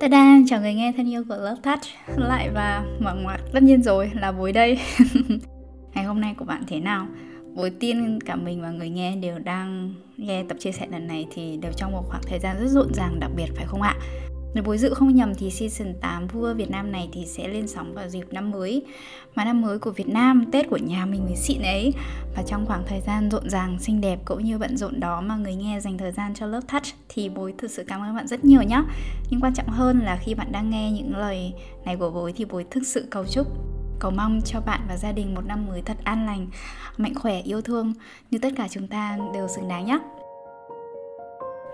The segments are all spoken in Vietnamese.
Ta-da, chào người nghe thân yêu của Love Touch Lại và mở ngoặt tất nhiên rồi là bối đây Ngày hôm nay của bạn thế nào? Buổi tin cả mình và người nghe đều đang nghe tập chia sẻ lần này Thì đều trong một khoảng thời gian rất rộn ràng đặc biệt phải không ạ? Nếu bối dự không nhầm thì season 8 vua Việt Nam này thì sẽ lên sóng vào dịp năm mới. Mà năm mới của Việt Nam, Tết của nhà mình mới xịn ấy. Và trong khoảng thời gian rộn ràng, xinh đẹp cũng như bận rộn đó mà người nghe dành thời gian cho Love Touch Thì bối thực sự cảm ơn bạn rất nhiều nhé Nhưng quan trọng hơn là khi bạn đang nghe những lời này của bối thì bối thực sự cầu chúc cầu mong cho bạn và gia đình một năm mới thật an lành, mạnh khỏe, yêu thương. Như tất cả chúng ta đều xứng đáng nhé.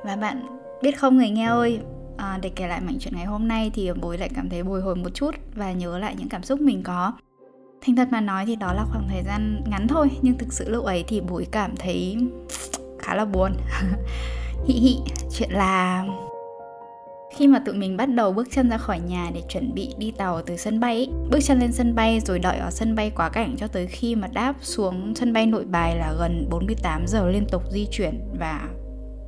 Và bạn biết không người nghe ơi, à, để kể lại mảnh chuyện ngày hôm nay thì bối lại cảm thấy bồi hồi một chút và nhớ lại những cảm xúc mình có. Thành thật mà nói thì đó là khoảng thời gian ngắn thôi nhưng thực sự lúc ấy thì bối cảm thấy khá là buồn. Hị hị chuyện là khi mà tụi mình bắt đầu bước chân ra khỏi nhà để chuẩn bị đi tàu từ sân bay ấy, bước chân lên sân bay rồi đợi ở sân bay quá cảnh cho tới khi mà đáp xuống sân bay nội bài là gần 48 giờ liên tục di chuyển và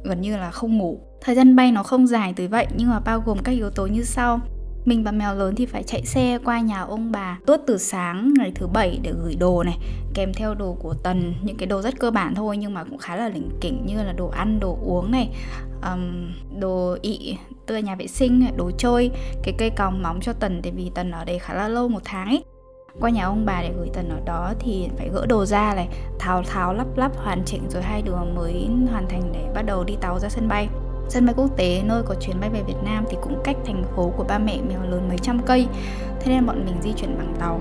gần như là không ngủ. Thời gian bay nó không dài tới vậy nhưng mà bao gồm các yếu tố như sau. Mình và mèo lớn thì phải chạy xe qua nhà ông bà tuốt từ sáng ngày thứ bảy để gửi đồ này kèm theo đồ của tần những cái đồ rất cơ bản thôi nhưng mà cũng khá là lỉnh kỉnh như là đồ ăn đồ uống này um, đồ ị tươi nhà vệ sinh đồ chơi. Cái cây còng móng cho tần tại vì tần ở đây khá là lâu một tháng ấy qua nhà ông bà để gửi tần ở đó thì phải gỡ đồ ra này, tháo tháo lắp lắp, hoàn chỉnh rồi hai đứa mới hoàn thành để bắt đầu đi tàu ra sân bay. Sân bay quốc tế nơi có chuyến bay về Việt Nam thì cũng cách thành phố của ba mẹ mèo lớn mấy trăm cây, Thế nên bọn mình di chuyển bằng tàu.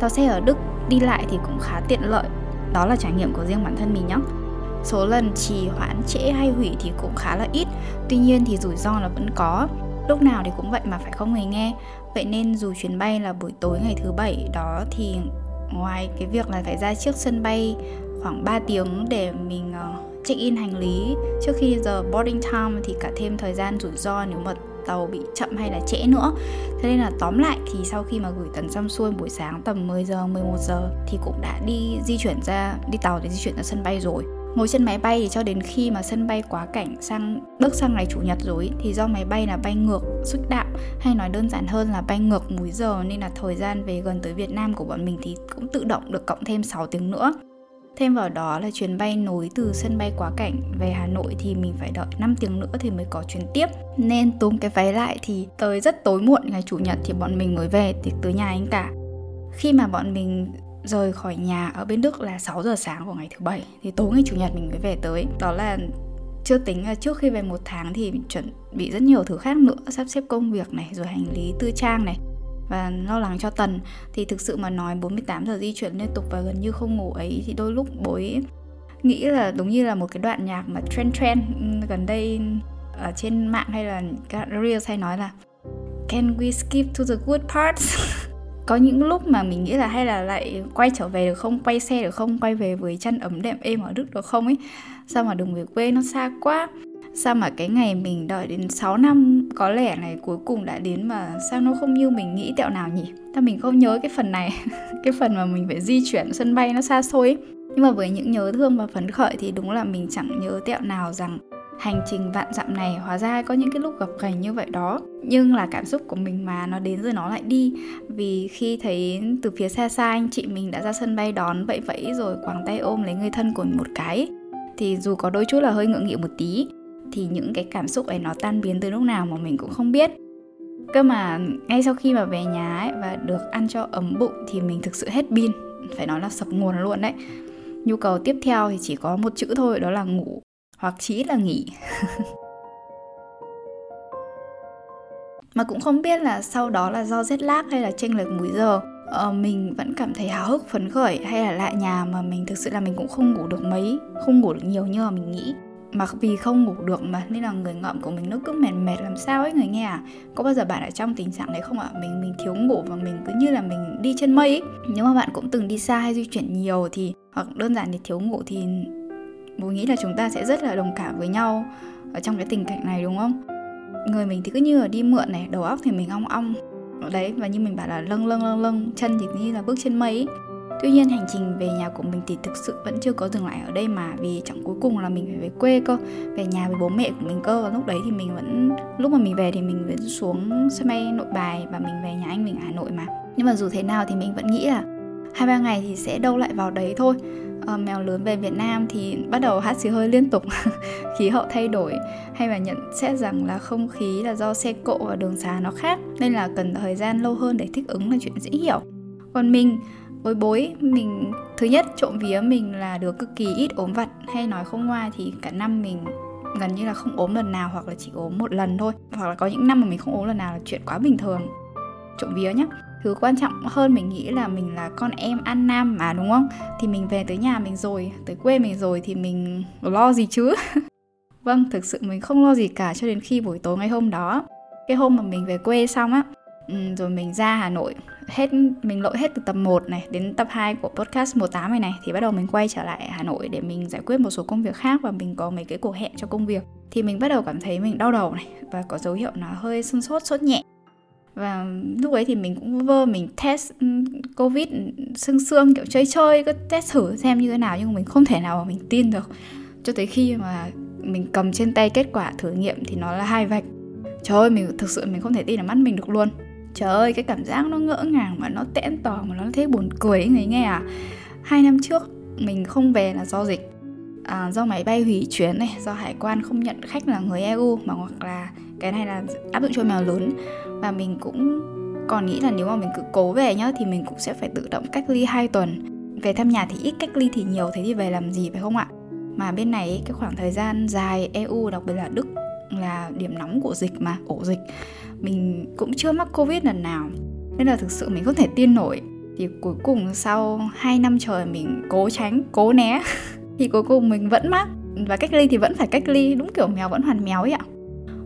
Tàu xe ở Đức đi lại thì cũng khá tiện lợi, Đó là trải nghiệm của riêng bản thân mình nhé Số lần trì hoãn trễ hay hủy thì cũng khá là ít, Tuy nhiên thì rủi ro là vẫn có. Lúc nào thì cũng vậy mà phải không người nghe. Vậy nên dù chuyến bay là buổi tối ngày thứ bảy đó thì ngoài cái việc là phải ra trước sân bay khoảng 3 tiếng để mình uh, check in hành lý trước khi giờ boarding time thì cả thêm thời gian rủi ro nếu mà tàu bị chậm hay là trễ nữa. Thế nên là tóm lại thì sau khi mà gửi tần xong xuôi buổi sáng tầm 10 giờ, 11 giờ thì cũng đã đi di chuyển ra, đi tàu để di chuyển ra sân bay rồi. Ngồi trên máy bay thì cho đến khi mà sân bay quá cảnh sang, bước sang ngày chủ nhật rồi thì do máy bay là bay ngược xuất đạo, hay nói đơn giản hơn là bay ngược múi giờ, nên là thời gian về gần tới Việt Nam của bọn mình thì cũng tự động được cộng thêm 6 tiếng nữa. Thêm vào đó là chuyến bay nối từ sân bay quá cảnh về Hà Nội thì mình phải đợi 5 tiếng nữa thì mới có chuyến tiếp Nên túm cái váy lại thì tới rất tối muộn ngày Chủ nhật thì bọn mình mới về thì tới nhà anh cả Khi mà bọn mình rời khỏi nhà ở bên Đức là 6 giờ sáng của ngày thứ bảy. Thì tối ngày Chủ nhật mình mới về tới. Đó là chưa tính là trước khi về một tháng thì chuẩn bị rất nhiều thứ khác nữa Sắp xếp công việc này, rồi hành lý tư trang này và lo lắng cho Tần. Thì thực sự mà nói 48 giờ di chuyển liên tục và gần như không ngủ ấy thì đôi lúc bối nghĩ là đúng như là một cái đoạn nhạc mà trend trend ừ, gần đây ở trên mạng hay là các reels hay nói là can we skip to the good parts? có những lúc mà mình nghĩ là hay là lại quay trở về được không, quay xe được không, quay về với chân ấm đệm êm ở đức được không ấy? Sao mà đường về quê, nó xa quá. Sao mà cái ngày mình đợi đến 6 năm, có lẽ này cuối cùng đã đến mà sao nó không như mình nghĩ tẹo nào nhỉ? Ta mình không nhớ cái phần này, cái phần mà mình phải di chuyển sân bay nó xa xôi ấy. nhưng mà với những nhớ thương và phấn khởi thì đúng là mình chẳng nhớ tẹo nào rằng hành trình vạn dặm này, hóa ra có những cái lúc gặp gành như vậy đó. Nhưng là cảm xúc của mình mà nó đến rồi nó lại đi. Vì khi thấy từ phía xa xa anh chị mình đã ra sân bay đón vậy vẫy rồi quàng tay ôm lấy người thân của mình một cái, thì dù có đôi chút là hơi ngượng nghịu một tí, thì những cái cảm xúc ấy nó tan biến từ lúc nào mà mình cũng không biết. Cơ mà ngay sau khi mà về nhà ấy và được ăn cho ấm bụng thì mình thực sự hết pin. Phải nói là sập nguồn luôn đấy. Nhu cầu tiếp theo thì chỉ có một chữ thôi, đó là ngủ hoặc chí là nghỉ. Mà cũng không biết là sau đó là do rét lag hay là chênh lệch múi giờ. Ờ, mình vẫn cảm thấy háo hức phấn khởi hay là lại nhà mà mình thực sự là mình cũng không ngủ được mấy không ngủ được nhiều như mà mình nghĩ. Mà vì không ngủ được mà nên là người ngậm của mình nó cứ mệt mệt làm sao ấy người nghe à? Có bao giờ bạn ở trong tình trạng đấy không ạ? Mình mình thiếu ngủ và mình cứ như là mình đi trên mây ấy. Nếu mà bạn cũng từng đi xa hay di chuyển nhiều thì hoặc đơn giản thì thiếu ngủ thì bố nghĩ là chúng ta sẽ rất là đồng cảm với nhau ở trong cái tình cảnh này, đúng không? Người mình thì cứ như là đi mượn này, đầu óc thì mình ong ong. Đấy, và như mình bảo là lâng lâng lâng lâng, chân thì như là bước trên mây ấy. Tuy nhiên hành trình về nhà của mình thì thực sự vẫn chưa có dừng lại ở đây mà, vì chẳng cuối cùng là mình phải về quê cơ, về nhà với bố mẹ của mình cơ. Và lúc đấy thì mình vẫn, lúc mà mình về thì mình vẫn xuống sân bay nội bài và mình về nhà anh mình ở Hà Nội mà. Nhưng mà dù thế nào thì mình vẫn nghĩ là hai ba ngày thì sẽ đâu lại vào đấy thôi uh, mèo lớn về Việt Nam thì bắt đầu hát xì hơi liên tục khí hậu thay đổi. Hay là nhận xét rằng là không khí là do xe cộ và đường xá nó khác nên là cần thời gian lâu hơn để thích ứng là chuyện dễ hiểu. Còn mình bối bối mình thứ nhất trộm vía mình là được cực kỳ ít ốm vặt hay nói không ngoa thì cả năm mình gần như là không ốm lần nào hoặc là chỉ ốm một lần thôi. Hoặc là có những năm mà mình không ốm lần nào là chuyện quá bình thường. Trộm vía nhá thứ quan trọng hơn mình nghĩ là mình là con em ăn nam mà, đúng không? Thì mình về tới nhà mình rồi, tới quê mình rồi thì mình lo gì chứ? Vâng thực sự mình không lo gì cả cho đến khi buổi tối ngày hôm đó. Cái hôm mà mình về quê xong á rồi mình ra Hà Nội, hết, mình lội hết từ tập 1 này đến tập 2 của podcast 18 này này, thì bắt đầu mình quay trở lại Hà Nội để mình giải quyết một số công việc khác và mình có mấy cái cuộc hẹn cho công việc. Thì mình bắt đầu cảm thấy mình đau đầu này và có dấu hiệu nó hơi sưng sốt sốt nhẹ và lúc ấy thì mình cũng vơ mình test ừ, covid xương xương kiểu chơi chơi cứ test thử xem như thế nào nhưng mình không thể nào mà mình tin được. Cho tới khi mà mình cầm trên tay kết quả thử nghiệm thì nó là hai vạch. Trời ơi mình thực sự mình không thể tin là mắt mình được luôn. Trời ơi cái cảm giác nó ngỡ ngàng mà nó tẽn tò mà nó thấy buồn cười ấy người nghe à. Hai năm trước mình không về là do dịch à, do máy bay hủy chuyến này do hải quan không nhận khách là người eu mà hoặc là cái này là áp dụng cho mèo lớn. Và mình cũng còn nghĩ là nếu mà mình cứ cố về nhá, thì mình cũng sẽ phải tự động cách ly 2 tuần. Về thăm nhà thì ít cách ly thì nhiều, thế thì về làm gì phải không ạ? Mà bên này cái khoảng thời gian dài EU đặc biệt là Đức, là điểm nóng của dịch mà, ổ dịch, mình cũng chưa mắc covid lần nào. Nên là thực sự mình không thể tin nổi. Thì cuối cùng sau 2 năm trời mình cố tránh, cố né, thì cuối cùng mình vẫn mắc. Và cách ly thì vẫn phải cách ly, đúng kiểu mèo vẫn hoàn méo ấy ạ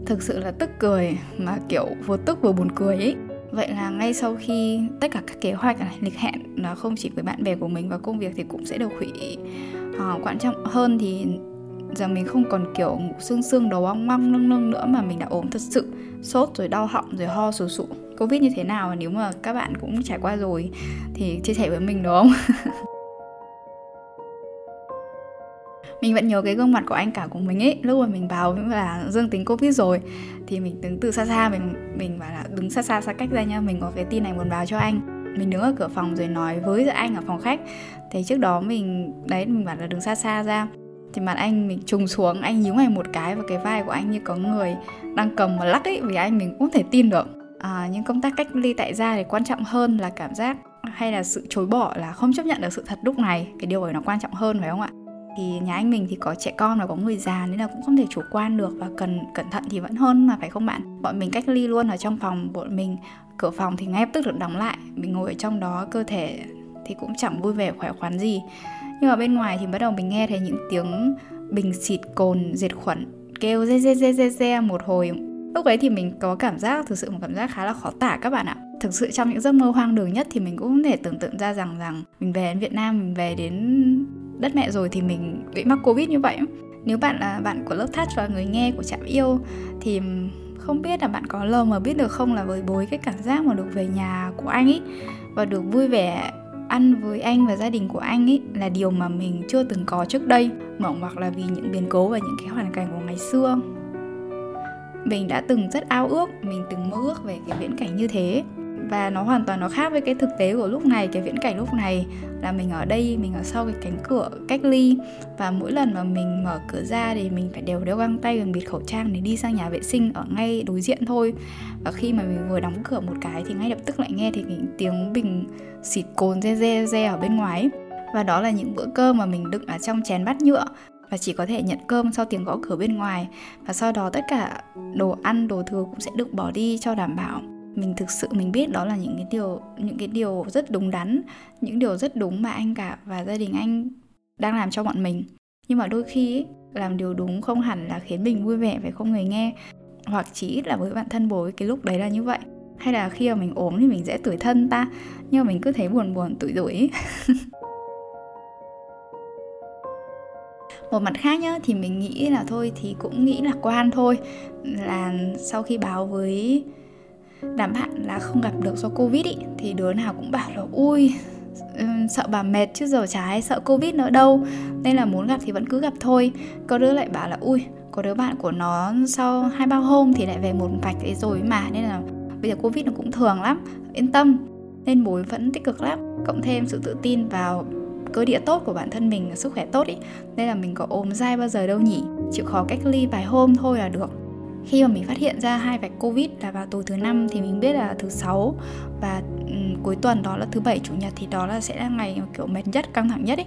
thực sự là tức cười mà kiểu vừa tức vừa buồn cười ấy. Vậy là ngay sau khi tất cả các kế hoạch này lịch hẹn nó không chỉ với bạn bè của mình và công việc thì cũng sẽ được hủy. À, quan trọng hơn thì giờ mình không còn kiểu ngủ sương sương đầu ong mong nâng nâng nữa mà mình đã ốm thật sự sốt rồi đau họng rồi ho sù sụ. Covid như thế nào nếu mà các bạn cũng trải qua rồi thì chia sẻ với mình đúng không? mình vẫn nhớ cái gương mặt của anh cả của mình ấy. Lúc mà mình báo là dương tính covid rồi thì mình đứng từ xa xa mình mình bảo là đứng xa xa xa cách ra nha mình có cái tin này muốn báo cho anh. Mình đứng ở cửa phòng rồi nói với anh ở phòng khách. Thì trước đó mình đấy mình bảo là đứng xa xa ra. Thì mặt anh mình trùng xuống anh nhíu mày một cái và cái vai của anh như có người đang cầm và lắc ấy vì anh mình cũng không thể tin được. À, nhưng công tác cách ly tại gia thì quan trọng hơn là cảm giác hay là sự chối bỏ là không chấp nhận được sự thật lúc này. Cái điều ấy nó quan trọng hơn phải không ạ? Thì nhà anh mình thì có trẻ con và có người già nên là cũng không thể chủ quan được và cần cẩn thận thì vẫn hơn mà, phải không bạn? Bọn mình cách ly luôn ở trong phòng, bọn mình cửa phòng thì ngay lập tức được đóng lại. Mình ngồi ở trong đó, cơ thể thì cũng chẳng vui vẻ, khỏe khoắn gì. Nhưng mà bên ngoài thì bắt đầu mình nghe thấy những tiếng bình xịt, cồn, diệt khuẩn, kêu re re re re re một hồi. Lúc ấy thì mình có cảm giác, thực sự một cảm giác khá là khó tả các bạn ạ thực sự trong những giấc mơ hoang đường nhất thì mình cũng có thể tưởng tượng ra rằng rằng mình về đến Việt Nam, mình về đến đất mẹ rồi thì mình bị mắc covid như vậy. Nếu bạn là bạn của lớp touch và người nghe của trạm yêu thì không biết là bạn có lờ mà biết được không là với bối cái cảm giác mà được về nhà của anh ấy và được vui vẻ ăn với anh và gia đình của anh ấy là điều mà mình chưa từng có trước đây mộng hoặc là vì những biến cố và những cái hoàn cảnh của ngày xưa. Mình đã từng rất ao ước, mình từng mơ ước về cái viễn cảnh như thế và nó hoàn toàn nó khác với cái thực tế của lúc này, cái viễn cảnh lúc này. Là mình ở đây, mình ở sau cái cánh cửa cách ly. Và mỗi lần mà mình mở cửa ra thì mình phải đều đeo găng tay và bịt khẩu trang để đi sang nhà vệ sinh ở ngay đối diện thôi. Và khi mà mình vừa đóng cửa một cái thì ngay lập tức lại nghe thì những tiếng bình xịt cồn re re re ở bên ngoài và đó là những bữa cơm mà mình đựng ở trong chén bát nhựa. Và chỉ có thể nhận cơm sau tiếng gõ cửa bên ngoài. Và sau đó tất cả đồ ăn, đồ thừa cũng sẽ được bỏ đi cho đảm bảo mình thực sự mình biết đó là những cái điều những cái điều rất đúng đắn những điều rất đúng mà anh cả và gia đình anh đang làm cho bọn mình. Nhưng mà đôi khi ấy, làm điều đúng không hẳn là khiến mình vui vẻ phải không người nghe? Hoặc chỉ ít là với bạn thân bối cái lúc đấy là như vậy. Hay là khi mà mình ốm thì mình sẽ tuổi thân ta nhưng mà mình cứ thấy buồn buồn tuổi tuổi một mặt khác nhá thì mình nghĩ là thôi thì cũng nghĩ lạc quan thôi. Là sau khi báo với đám bạn là không gặp được do covid ý, thì đứa nào cũng bảo là ui sợ bà mệt chứ giờ chả sợ covid nữa đâu. Nên là muốn gặp thì vẫn cứ gặp thôi. Có đứa lại bảo là ui có đứa bạn của nó sau hai ba hôm thì lại về một vạch ấy rồi mà. Nên là bây giờ covid nó cũng thường lắm yên tâm. Nên bối vẫn tích cực lắm cộng thêm sự tự tin vào cơ địa tốt của bản thân mình sức khỏe tốt ý. Nên là mình có ốm dai bao giờ đâu nhỉ? Chịu khó cách ly vài hôm thôi là được khi mà mình phát hiện ra hai vạch covid là vào tối thứ năm thì mình biết là thứ sáu. Và um, cuối tuần đó là thứ bảy chủ nhật thì đó là sẽ là ngày kiểu mệt nhất căng thẳng nhất ấy.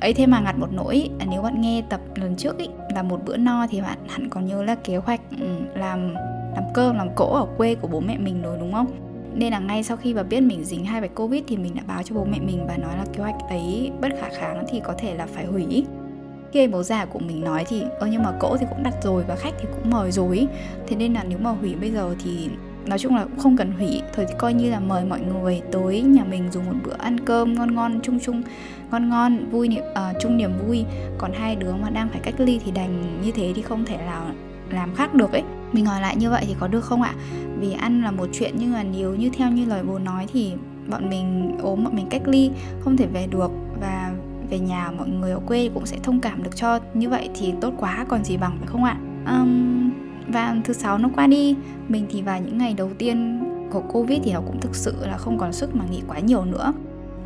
Ấy thế mà ngặt một nỗi nếu bạn nghe tập lần trước ý là một bữa no thì bạn hẳn còn nhớ là kế hoạch làm làm cơm làm cỗ ở quê của bố mẹ mình rồi đúng không? Nên là ngay sau khi mà biết mình dính hai vạch covid thì mình đã báo cho bố mẹ mình và nói là kế hoạch ấy bất khả kháng thì có thể là phải hủy khi bố già của mình nói thì ơ nhưng mà cỗ thì cũng đặt rồi và khách thì cũng mời rồi thế nên là nếu mà hủy bây giờ thì nói chung là cũng không cần hủy. Thôi thì coi như là mời mọi người tới nhà mình dùng một bữa ăn cơm ngon ngon chung chung ngon ngon vui niệm uh, chung niềm vui. Còn hai đứa mà đang phải cách ly thì đành như thế thì không thể nào làm khác được ấy. Mình hỏi lại như vậy thì có được không ạ? Vì ăn là một chuyện nhưng mà nếu như theo như lời bố nói thì bọn mình ốm bọn mình cách ly không thể về được về nhà mọi người ở quê cũng sẽ thông cảm được cho như vậy thì tốt quá còn gì bằng phải không ạ? Um, và thứ sáu nó qua đi. Mình thì vào những ngày đầu tiên của covid thì nó cũng thực sự là không còn sức mà nghỉ quá nhiều nữa.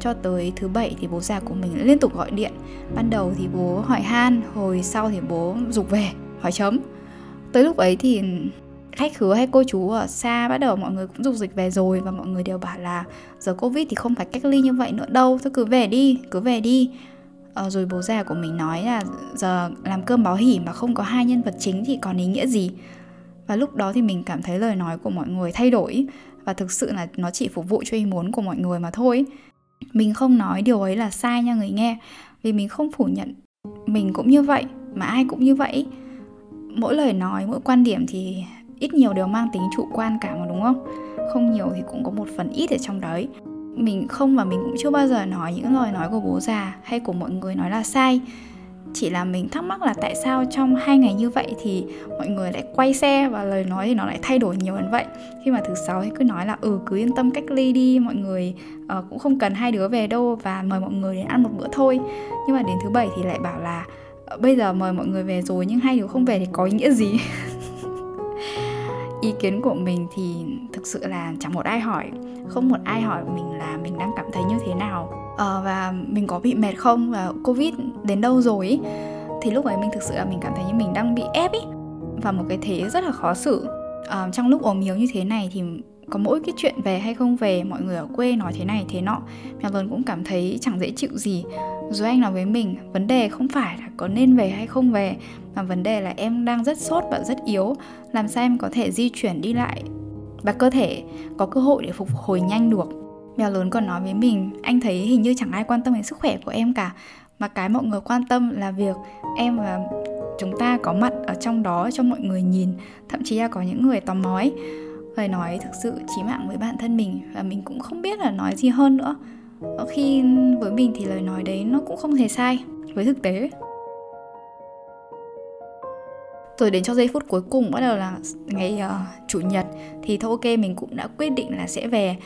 Cho tới thứ bảy thì bố già của mình liên tục gọi điện. Ban đầu thì bố hỏi han hồi sau thì bố dục về hỏi chấm. Tới lúc ấy thì khách khứa hay cô chú ở xa bắt đầu mọi người cũng dục dịch về rồi và mọi người đều bảo là giờ covid thì không phải cách ly như vậy nữa đâu thôi cứ về đi cứ về đi. Ờ, rồi bố già của mình nói là giờ làm cơm báo hỉ mà không có hai nhân vật chính thì còn ý nghĩa gì? Và lúc đó thì mình cảm thấy lời nói của mọi người thay đổi và thực sự là nó chỉ phục vụ cho ý muốn của mọi người mà thôi. Mình không nói điều ấy là sai nha người nghe vì mình không phủ nhận mình cũng như vậy mà ai cũng như vậy. Mỗi lời nói mỗi quan điểm thì ít nhiều đều mang tính chủ quan cả mà đúng không? Không nhiều thì cũng có một phần ít ở trong đấy. Mình không và mình cũng chưa bao giờ nói những lời nói của bố già hay của mọi người nói là sai. Chỉ là mình thắc mắc là tại sao trong hai ngày như vậy thì mọi người lại quay xe và lời nói thì nó lại thay đổi nhiều đến vậy? Khi mà thứ sáu thì cứ nói là ừ cứ yên tâm cách ly đi mọi người uh, cũng không cần hai đứa về đâu và mời mọi người đến ăn một bữa thôi. Nhưng mà đến thứ bảy thì lại bảo là ờ, bây giờ mời mọi người về rồi nhưng hai đứa không về thì có ý nghĩa gì? ý kiến của mình thì thực sự là chẳng một ai hỏi. Không một ai hỏi mình là mình đang cảm thấy như thế nào. À, và mình có bị mệt không? Và covid đến đâu rồi ý. thì lúc ấy mình thực sự là mình cảm thấy như mình đang bị ép ý. Và một cái thế rất là khó xử. À, trong lúc ốm yếu như thế này thì có mỗi cái chuyện về hay không về, mọi người ở quê nói thế này thế nọ. Mèo lớn cũng cảm thấy chẳng dễ chịu gì. Rồi anh nói với mình, vấn đề không phải là có nên về hay không về, mà vấn đề là em đang rất sốt và rất yếu. Làm sao em có thể di chuyển đi lại và cơ thể có cơ hội để phục hồi nhanh được? Mèo lớn còn nói với mình, anh thấy hình như chẳng ai quan tâm đến sức khỏe của em cả, mà cái mọi người quan tâm là việc em và chúng ta có mặt ở trong đó cho mọi người nhìn, thậm chí là có những người tò mò ấy lời nói thực sự chí mạng với bản thân mình và mình cũng không biết là nói gì hơn nữa. Khi với mình thì lời nói đấy nó cũng không hề sai với thực tế. Rồi đến cho giây phút cuối cùng bắt đầu là ngày uh, chủ nhật thì thôi ok mình cũng đã quyết định là sẽ về.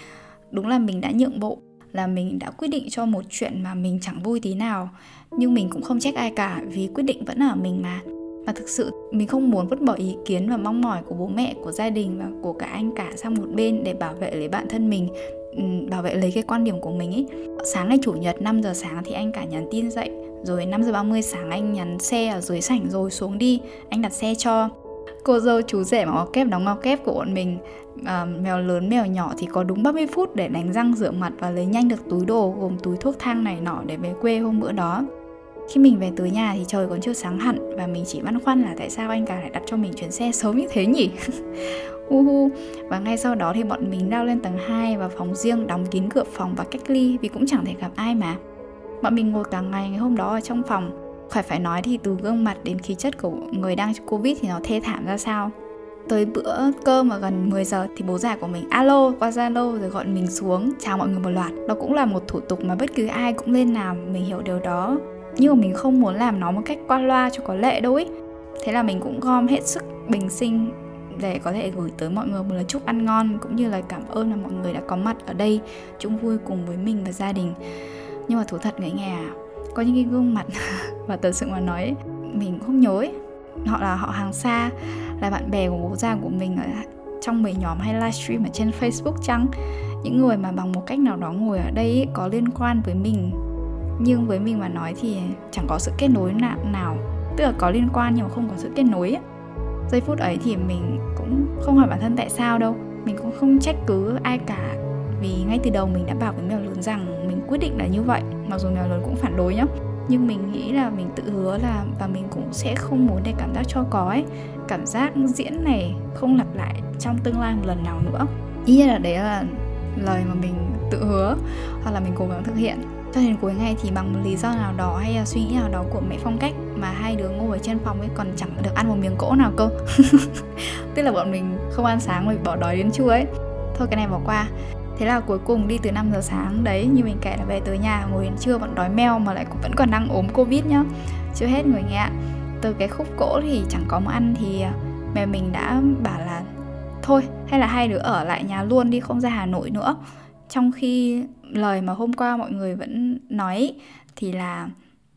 Đúng là mình đã nhượng bộ là mình đã quyết định cho một chuyện mà mình chẳng vui tí nào. Nhưng mình cũng không trách ai cả vì quyết định vẫn ở mình mà mà thực sự mình không muốn vứt bỏ ý kiến và mong mỏi của bố mẹ của gia đình và của cả anh cả sang một bên để bảo vệ lấy bản thân mình bảo vệ lấy cái quan điểm của mình ấy. Sáng ngày chủ nhật 5 giờ sáng thì anh cả nhắn tin dậy rồi 5 giờ 30 sáng anh nhắn xe ở dưới sảnh rồi xuống đi anh đặt xe cho. Cô dâu chú rể mà kép đóng ngó kép của bọn mình à, mèo lớn mèo nhỏ thì có đúng 30 phút để đánh răng rửa mặt và lấy nhanh được túi đồ gồm túi thuốc thang này nọ để về quê hôm bữa đó khi mình về tới nhà thì trời còn chưa sáng hẳn và mình chỉ băn khoăn là tại sao anh cả lại đặt cho mình chuyến xe sớm như thế nhỉ? Uhu và ngay sau đó thì bọn mình lao lên tầng 2 và phòng riêng đóng kín cửa phòng và cách ly vì cũng chẳng thể gặp ai mà. Bọn mình ngồi cả ngày ngày hôm đó ở trong phòng. Phải phải nói thì từ gương mặt đến khí chất của người đang covid thì nó thê thảm ra sao? Tới bữa cơm mà gần 10 giờ thì bố già của mình alo qua Zalo rồi gọi mình xuống chào mọi người một loạt. Đó cũng là một thủ tục mà bất cứ ai cũng nên làm, mình hiểu điều đó. Nhưng mà mình không muốn làm nó một cách qua loa cho có lệ đâu ý. Thế là mình cũng gom hết sức bình sinh để có thể gửi tới mọi người một lời chúc ăn ngon cũng như lời cảm ơn là mọi người đã có mặt ở đây chung vui cùng với mình và gia đình. Nhưng mà thú thật người nghe à, có những cái gương mặt và thật sự mà nói mình không nhớ ấy. họ là họ hàng xa là bạn bè của bố già của mình ở trong mấy nhóm hay livestream ở trên Facebook chăng những người mà bằng một cách nào đó ngồi ở đây ấy, có liên quan với mình nhưng với mình mà nói thì chẳng có sự kết nối nào, nào tức là có liên quan nhưng mà không có sự kết nối ấy. giây phút ấy thì mình cũng không hỏi bản thân tại sao đâu. Mình cũng không trách cứ ai cả vì ngay từ đầu mình đã bảo với mèo lớn rằng mình quyết định là như vậy mặc dù mèo lớn cũng phản đối nhá. Nhưng mình nghĩ là mình tự hứa là và mình cũng sẽ không muốn để cảm giác cho có ấy. Cảm giác diễn này không lặp lại trong tương lai một lần nào nữa. Ý là đấy là lời mà mình tự hứa hoặc là mình cố gắng thực hiện cho đến cuối ngày thì bằng một lý do nào đó hay là suy nghĩ nào đó của mẹ phong cách mà hai đứa ngồi ở trên phòng ấy còn chẳng được ăn một miếng cỗ nào cơ? Tức là bọn mình không ăn sáng mà bỏ đói đến trưa ấy. Thôi cái này bỏ qua. Thế là cuối cùng đi từ 5 giờ sáng đấy, như mình kể là về tới nhà, ngồi đến trưa vẫn đói meo mà lại vẫn còn đang ốm covid nhá. Chưa hết người nghe ạ. Từ cái khúc cỗ thì chẳng có món ăn thì à, mẹ mình đã bảo là thôi, hay là hai đứa ở lại nhà luôn đi, không ra hà nội nữa trong khi lời mà hôm qua mọi người vẫn nói thì là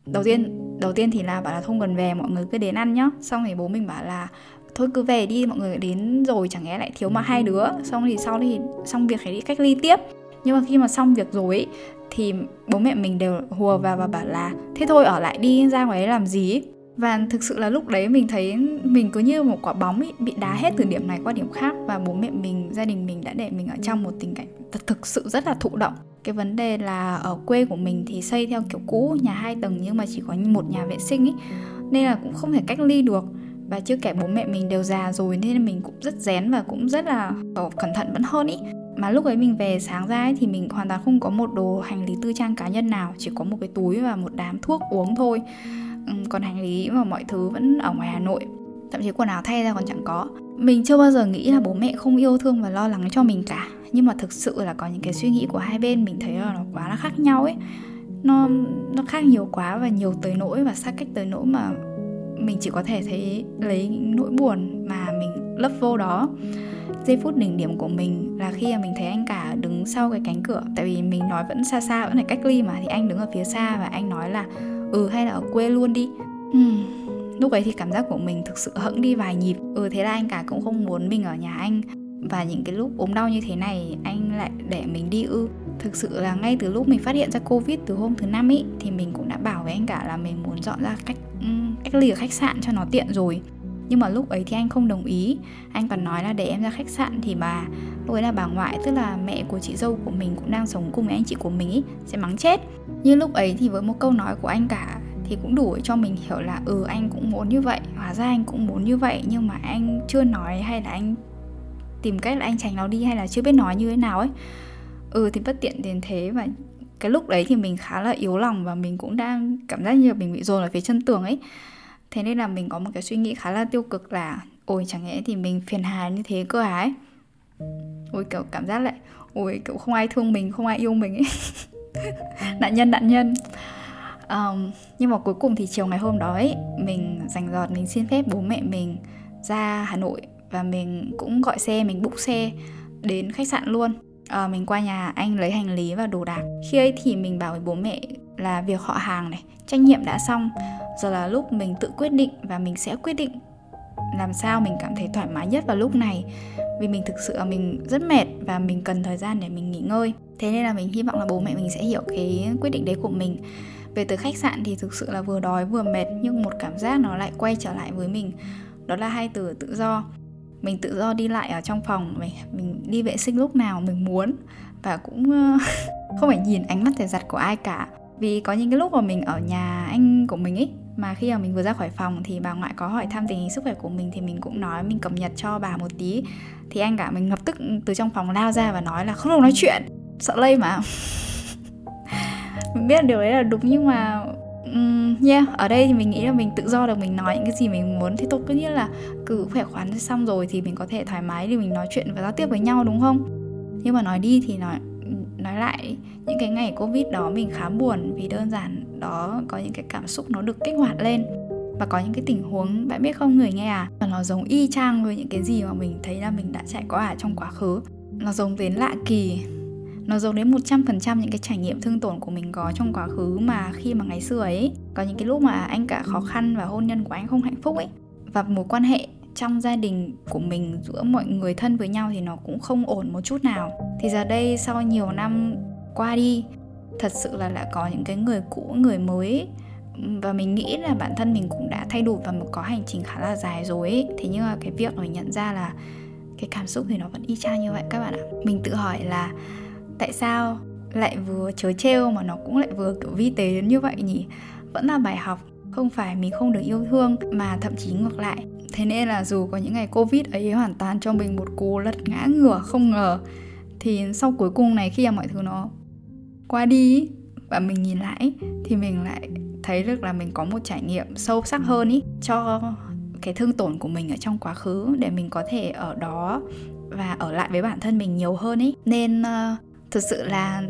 đầu tiên đầu tiên thì là bảo là không cần về, mọi người cứ đến ăn nhá. Xong thì bố mình bảo là thôi cứ về đi, mọi người đến rồi, chẳng lẽ lại thiếu mà hai đứa? Xong thì sau thì, xong việc phải đi cách ly tiếp. Nhưng mà khi mà xong việc rồi thì bố mẹ mình đều hùa vào và bảo là thế thôi, ở lại đi, ra ngoài ấy làm gì và thực sự là lúc đấy mình thấy mình cứ như một quả bóng ý, bị đá hết từ điểm này qua điểm khác. Và bố mẹ mình gia đình mình đã để mình ở trong một tình cảnh thực sự rất là thụ động. Cái vấn đề là ở quê của mình thì xây theo kiểu cũ nhà hai tầng nhưng mà chỉ có một nhà vệ sinh ý. Nên là cũng không thể cách ly được. Và chưa kể bố mẹ mình đều già rồi nên mình cũng rất rén và cũng rất là cẩn thận vẫn hơn ý. Mà lúc ấy mình về sáng ra ấy, thì mình hoàn toàn không có một đồ hành lý tư trang cá nhân nào. Chỉ có một cái túi và một đám thuốc uống thôi. Ừ, còn hành lý và mọi thứ vẫn ở ngoài hà nội, thậm chí quần áo thay ra còn chẳng có. Mình chưa bao giờ nghĩ là bố mẹ không yêu thương và lo lắng cho mình cả. Nhưng mà thực sự là có những cái suy nghĩ của hai bên mình thấy là nó quá là khác nhau ấy. Nó nó khác nhiều quá và nhiều tới nỗi và xa cách tới nỗi mà mình chỉ có thể thấy, lấy nỗi buồn mà mình lấp vô đó. Giây phút đỉnh điểm của mình là khi mà mình thấy anh cả đứng sau cái cánh cửa. Tại vì mình nói vẫn xa xa, vẫn phải cách ly mà, thì anh đứng ở phía xa và anh nói là ừ hay là ở quê luôn đi. Hmm. lúc ấy thì cảm giác của mình thực sự hững đi vài nhịp. Ừ thế là anh cả cũng không muốn mình ở nhà anh. Và những cái lúc ốm đau như thế này anh lại để mình đi ư. Thực sự là ngay từ lúc mình phát hiện ra covid từ hôm thứ năm ý thì mình cũng đã bảo với anh cả là mình muốn dọn ra cách cách ly ở khách sạn cho nó tiện rồi. Nhưng mà lúc ấy thì anh không đồng ý. Anh còn nói là để em ra khách sạn thì bà lúc ấy là bà ngoại tức là mẹ của chị dâu của mình cũng đang sống cùng với anh chị của mình ý, sẽ mắng chết. Như lúc ấy thì với một câu nói của anh cả thì cũng đủ cho mình hiểu là ừ anh cũng muốn như vậy hóa ra anh cũng muốn như vậy nhưng mà anh chưa nói hay là anh tìm cách là anh tránh nó đi hay là chưa biết nói như thế nào ấy. Ừ thì bất tiện đến thế và cái lúc đấy thì mình khá là yếu lòng và mình cũng đang cảm giác như là mình bị dồn ở phía chân tường ấy. Thế nên là mình có một cái suy nghĩ khá là tiêu cực là ôi chẳng lẽ thì mình phiền hà như thế cơ ấy ôi kiểu cảm giác lại ôi kiểu không ai thương mình không ai yêu mình ấy. Nạn nhân nạn nhân. Um, nhưng mà cuối cùng thì chiều ngày hôm đó ấy mình dành dọt mình xin phép bố mẹ mình ra hà nội và mình cũng gọi xe mình book xe đến khách sạn luôn. À, mình qua nhà anh lấy hành lý và đồ đạc. Khi ấy thì mình bảo với bố mẹ là việc họ hàng này trách nhiệm đã xong. Giờ là lúc mình tự quyết định và mình sẽ quyết định làm sao mình cảm thấy thoải mái nhất vào lúc này vì mình thực sự là mình rất mệt và mình cần thời gian để mình nghỉ ngơi. Thế nên là mình hy vọng là bố mẹ mình sẽ hiểu cái quyết định đấy của mình. Về tới khách sạn thì thực sự là vừa đói vừa mệt, nhưng một cảm giác nó lại quay trở lại với mình. Đó là hai từ tự do. Mình tự do đi lại ở trong phòng, mình mình đi vệ sinh lúc nào mình muốn và cũng ờ, không phải nhìn ánh mắt thể giặt của ai cả. Vì có những cái lúc mà mình ở nhà anh của mình ấy mà khi mà mình vừa ra khỏi phòng thì bà ngoại có hỏi thăm tình hình sức khỏe của mình thì mình cũng nói mình cập nhật cho bà một tí. Thì anh cả mình lập tức từ trong phòng lao ra và nói là không được nói chuyện sợ lây mà. Mình biết điều đấy là đúng nhưng mà um, yeah ở đây thì mình nghĩ là mình tự do được mình nói những cái gì mình muốn. Thì tốt nhất là cứ khỏe khoắn xong rồi thì mình có thể thoải mái để mình nói chuyện và giao tiếp với nhau đúng không? Nhưng mà nói đi thì nói nói lại những cái ngày covid đó mình khá buồn vì đơn giản đó có những cái cảm xúc nó được kích hoạt lên. Và có những cái tình huống, bạn biết không, người nghe à và nó giống y chang với những cái gì mà mình thấy là mình đã trải qua ở trong quá khứ. Nó giống đến lạ kỳ. Nó giống đến 100% những cái trải nghiệm thương tổn của mình có trong quá khứ mà khi mà ngày xưa ấy, có những cái lúc mà anh cả khó khăn và hôn nhân của anh không hạnh phúc ấy. Và mối quan hệ trong gia đình của mình giữa mọi người thân với nhau thì nó cũng không ổn một chút nào. Thì giờ đây sau nhiều năm qua đi thật sự là lại có những cái người cũ, người mới. Và mình nghĩ là bản thân mình cũng đã thay đổi và một có hành trình khá là dài rồi ấy. thế nhưng mà cái việc mình nhận ra là cái cảm xúc thì nó vẫn y chang như vậy các bạn ạ. Mình tự hỏi là tại sao lại vừa chớ trêu mà nó cũng lại vừa kiểu vi tế đến như vậy nhỉ? Vẫn là bài học, không phải mình không được yêu thương mà thậm chí ngược lại. Thế nên là dù có những ngày covid ấy hoàn toàn cho mình một cú lật ngã ngửa không ngờ, thì sau cuối cùng này khi mà mọi thứ nó qua đi và mình nhìn lại thì mình lại thấy được là mình có một trải nghiệm sâu sắc hơn ý cho cái thương tổn của mình ở trong quá khứ để mình có thể ở đó và ở lại với bản thân mình nhiều hơn ý. Nên uh, thực sự là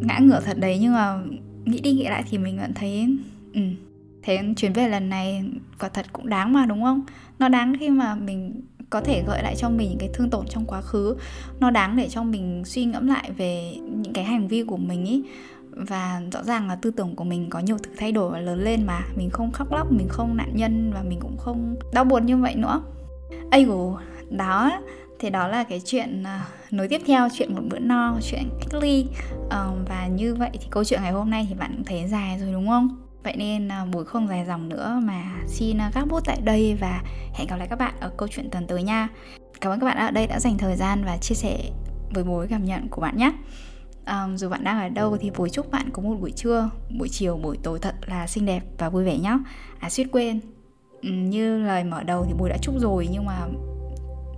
ngã ngửa thật đấy nhưng mà nghĩ đi nghĩ lại thì mình vẫn thấy ừ, thế chuyến về lần này quả thật cũng đáng mà đúng không? Nó đáng khi mà mình có thể gợi lại cho mình những cái thương tổn trong quá khứ. Nó đáng để cho mình suy ngẫm lại về những cái hành vi của mình ý. Và rõ ràng là tư tưởng của mình có nhiều thứ thay đổi và lớn lên mà. Mình không khóc lóc mình không nạn nhân và mình cũng không đau buồn như vậy nữa. Ây gồ đó thì đó là cái chuyện uh, nối tiếp theo chuyện một bữa no chuyện cách ly. Uh, và như vậy thì câu chuyện ngày hôm nay thì bạn cũng thấy dài rồi đúng không? Vậy nên à, buổi không dài dòng nữa mà xin à, gác bút tại đây và hẹn gặp lại các bạn ở câu chuyện tuần tới nha. Cảm ơn các bạn ở đây đã dành thời gian và chia sẻ với bối cảm nhận của bạn nhé. Um, dù bạn đang ở đâu thì buổi chúc bạn có một buổi trưa buổi chiều buổi tối thật là xinh đẹp và vui vẻ nhé. À suýt quên um, như lời mở đầu thì bùi đã chúc rồi nhưng mà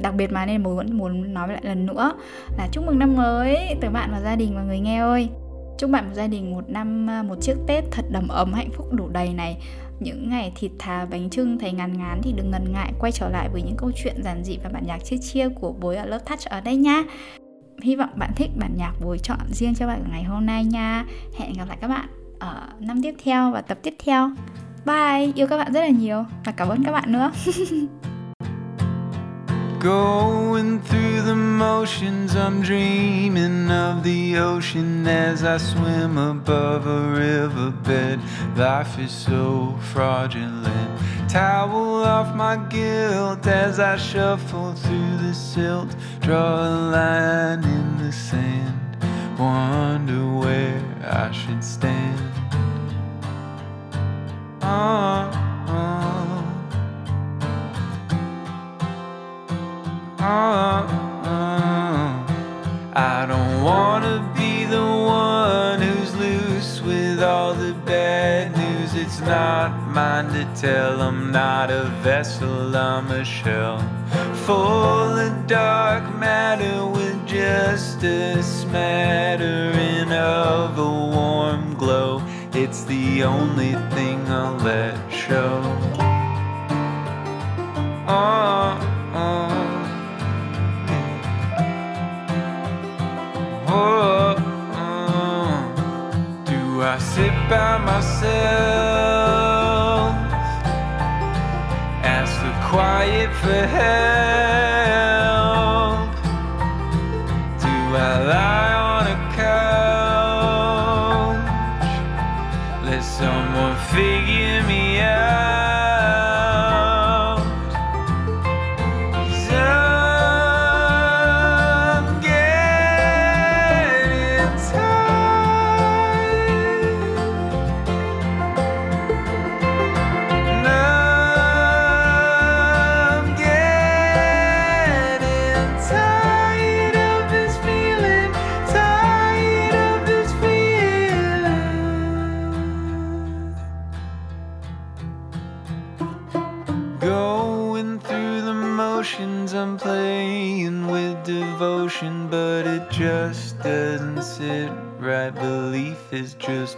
đặc biệt mà nên bùi vẫn muốn nói lại lần nữa là chúc mừng năm mới tới bạn và gia đình và người nghe ơi chúc bạn một gia đình một năm à, một chiếc tết thật đầm ấm, hạnh phúc đủ đầy này. Những ngày thịt thà, bánh trưng thấy ngán ngán thì đừng ngần ngại quay trở lại với những câu chuyện giản dị và bản nhạc chia chia của bối ở lớp touch ở đây nha. Hy vọng bạn thích bản nhạc bối chọn riêng cho bạn ngày hôm nay nha. Hẹn gặp lại các bạn ở năm tiếp theo và tập tiếp theo. Bye! Yêu các bạn rất là nhiều và cảm ơn các bạn nữa. Going through the motions, I'm dreaming of the ocean as I swim above a riverbed. Life is so fraudulent. Towel off my guilt as I shuffle through the silt. Draw a line in the sand. Wonder where I should stand. Uh, Uh, uh, uh. I don't wanna be the one who's loose with all the bad news. It's not mine to tell. I'm not a vessel, I'm a shell. Full of dark matter with just a smattering of a warm glow. It's the only thing I'll let show. Oh, by myself? Ask the quiet for help?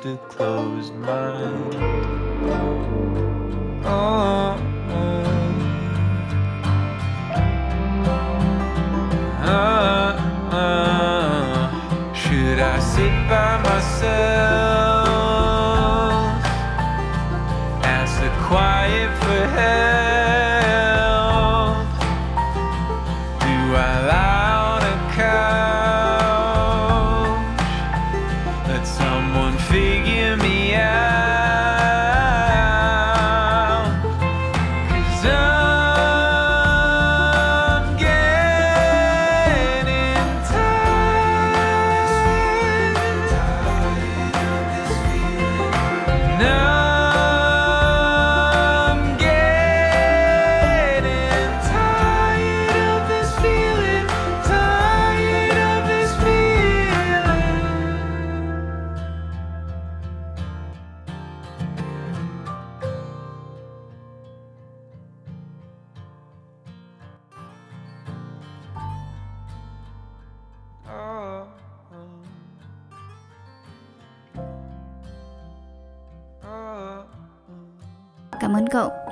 to close.